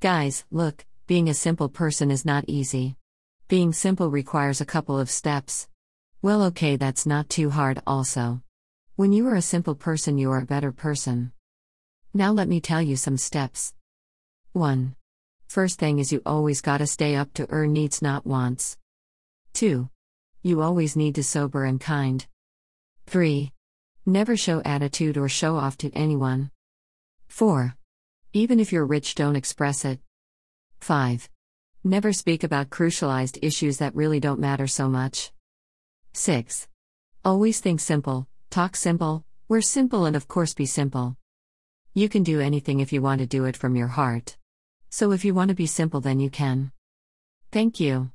Guys, look, being a simple person is not easy. Being simple requires a couple of steps. Well, okay, that's not too hard, also. When you are a simple person, you are a better person. Now, let me tell you some steps. 1. First thing is you always gotta stay up to earn needs, not wants. 2. You always need to sober and kind. 3. Never show attitude or show off to anyone. 4. Even if you're rich, don't express it. 5. Never speak about crucialized issues that really don't matter so much. 6. Always think simple, talk simple, wear simple, and of course be simple. You can do anything if you want to do it from your heart. So if you want to be simple, then you can. Thank you.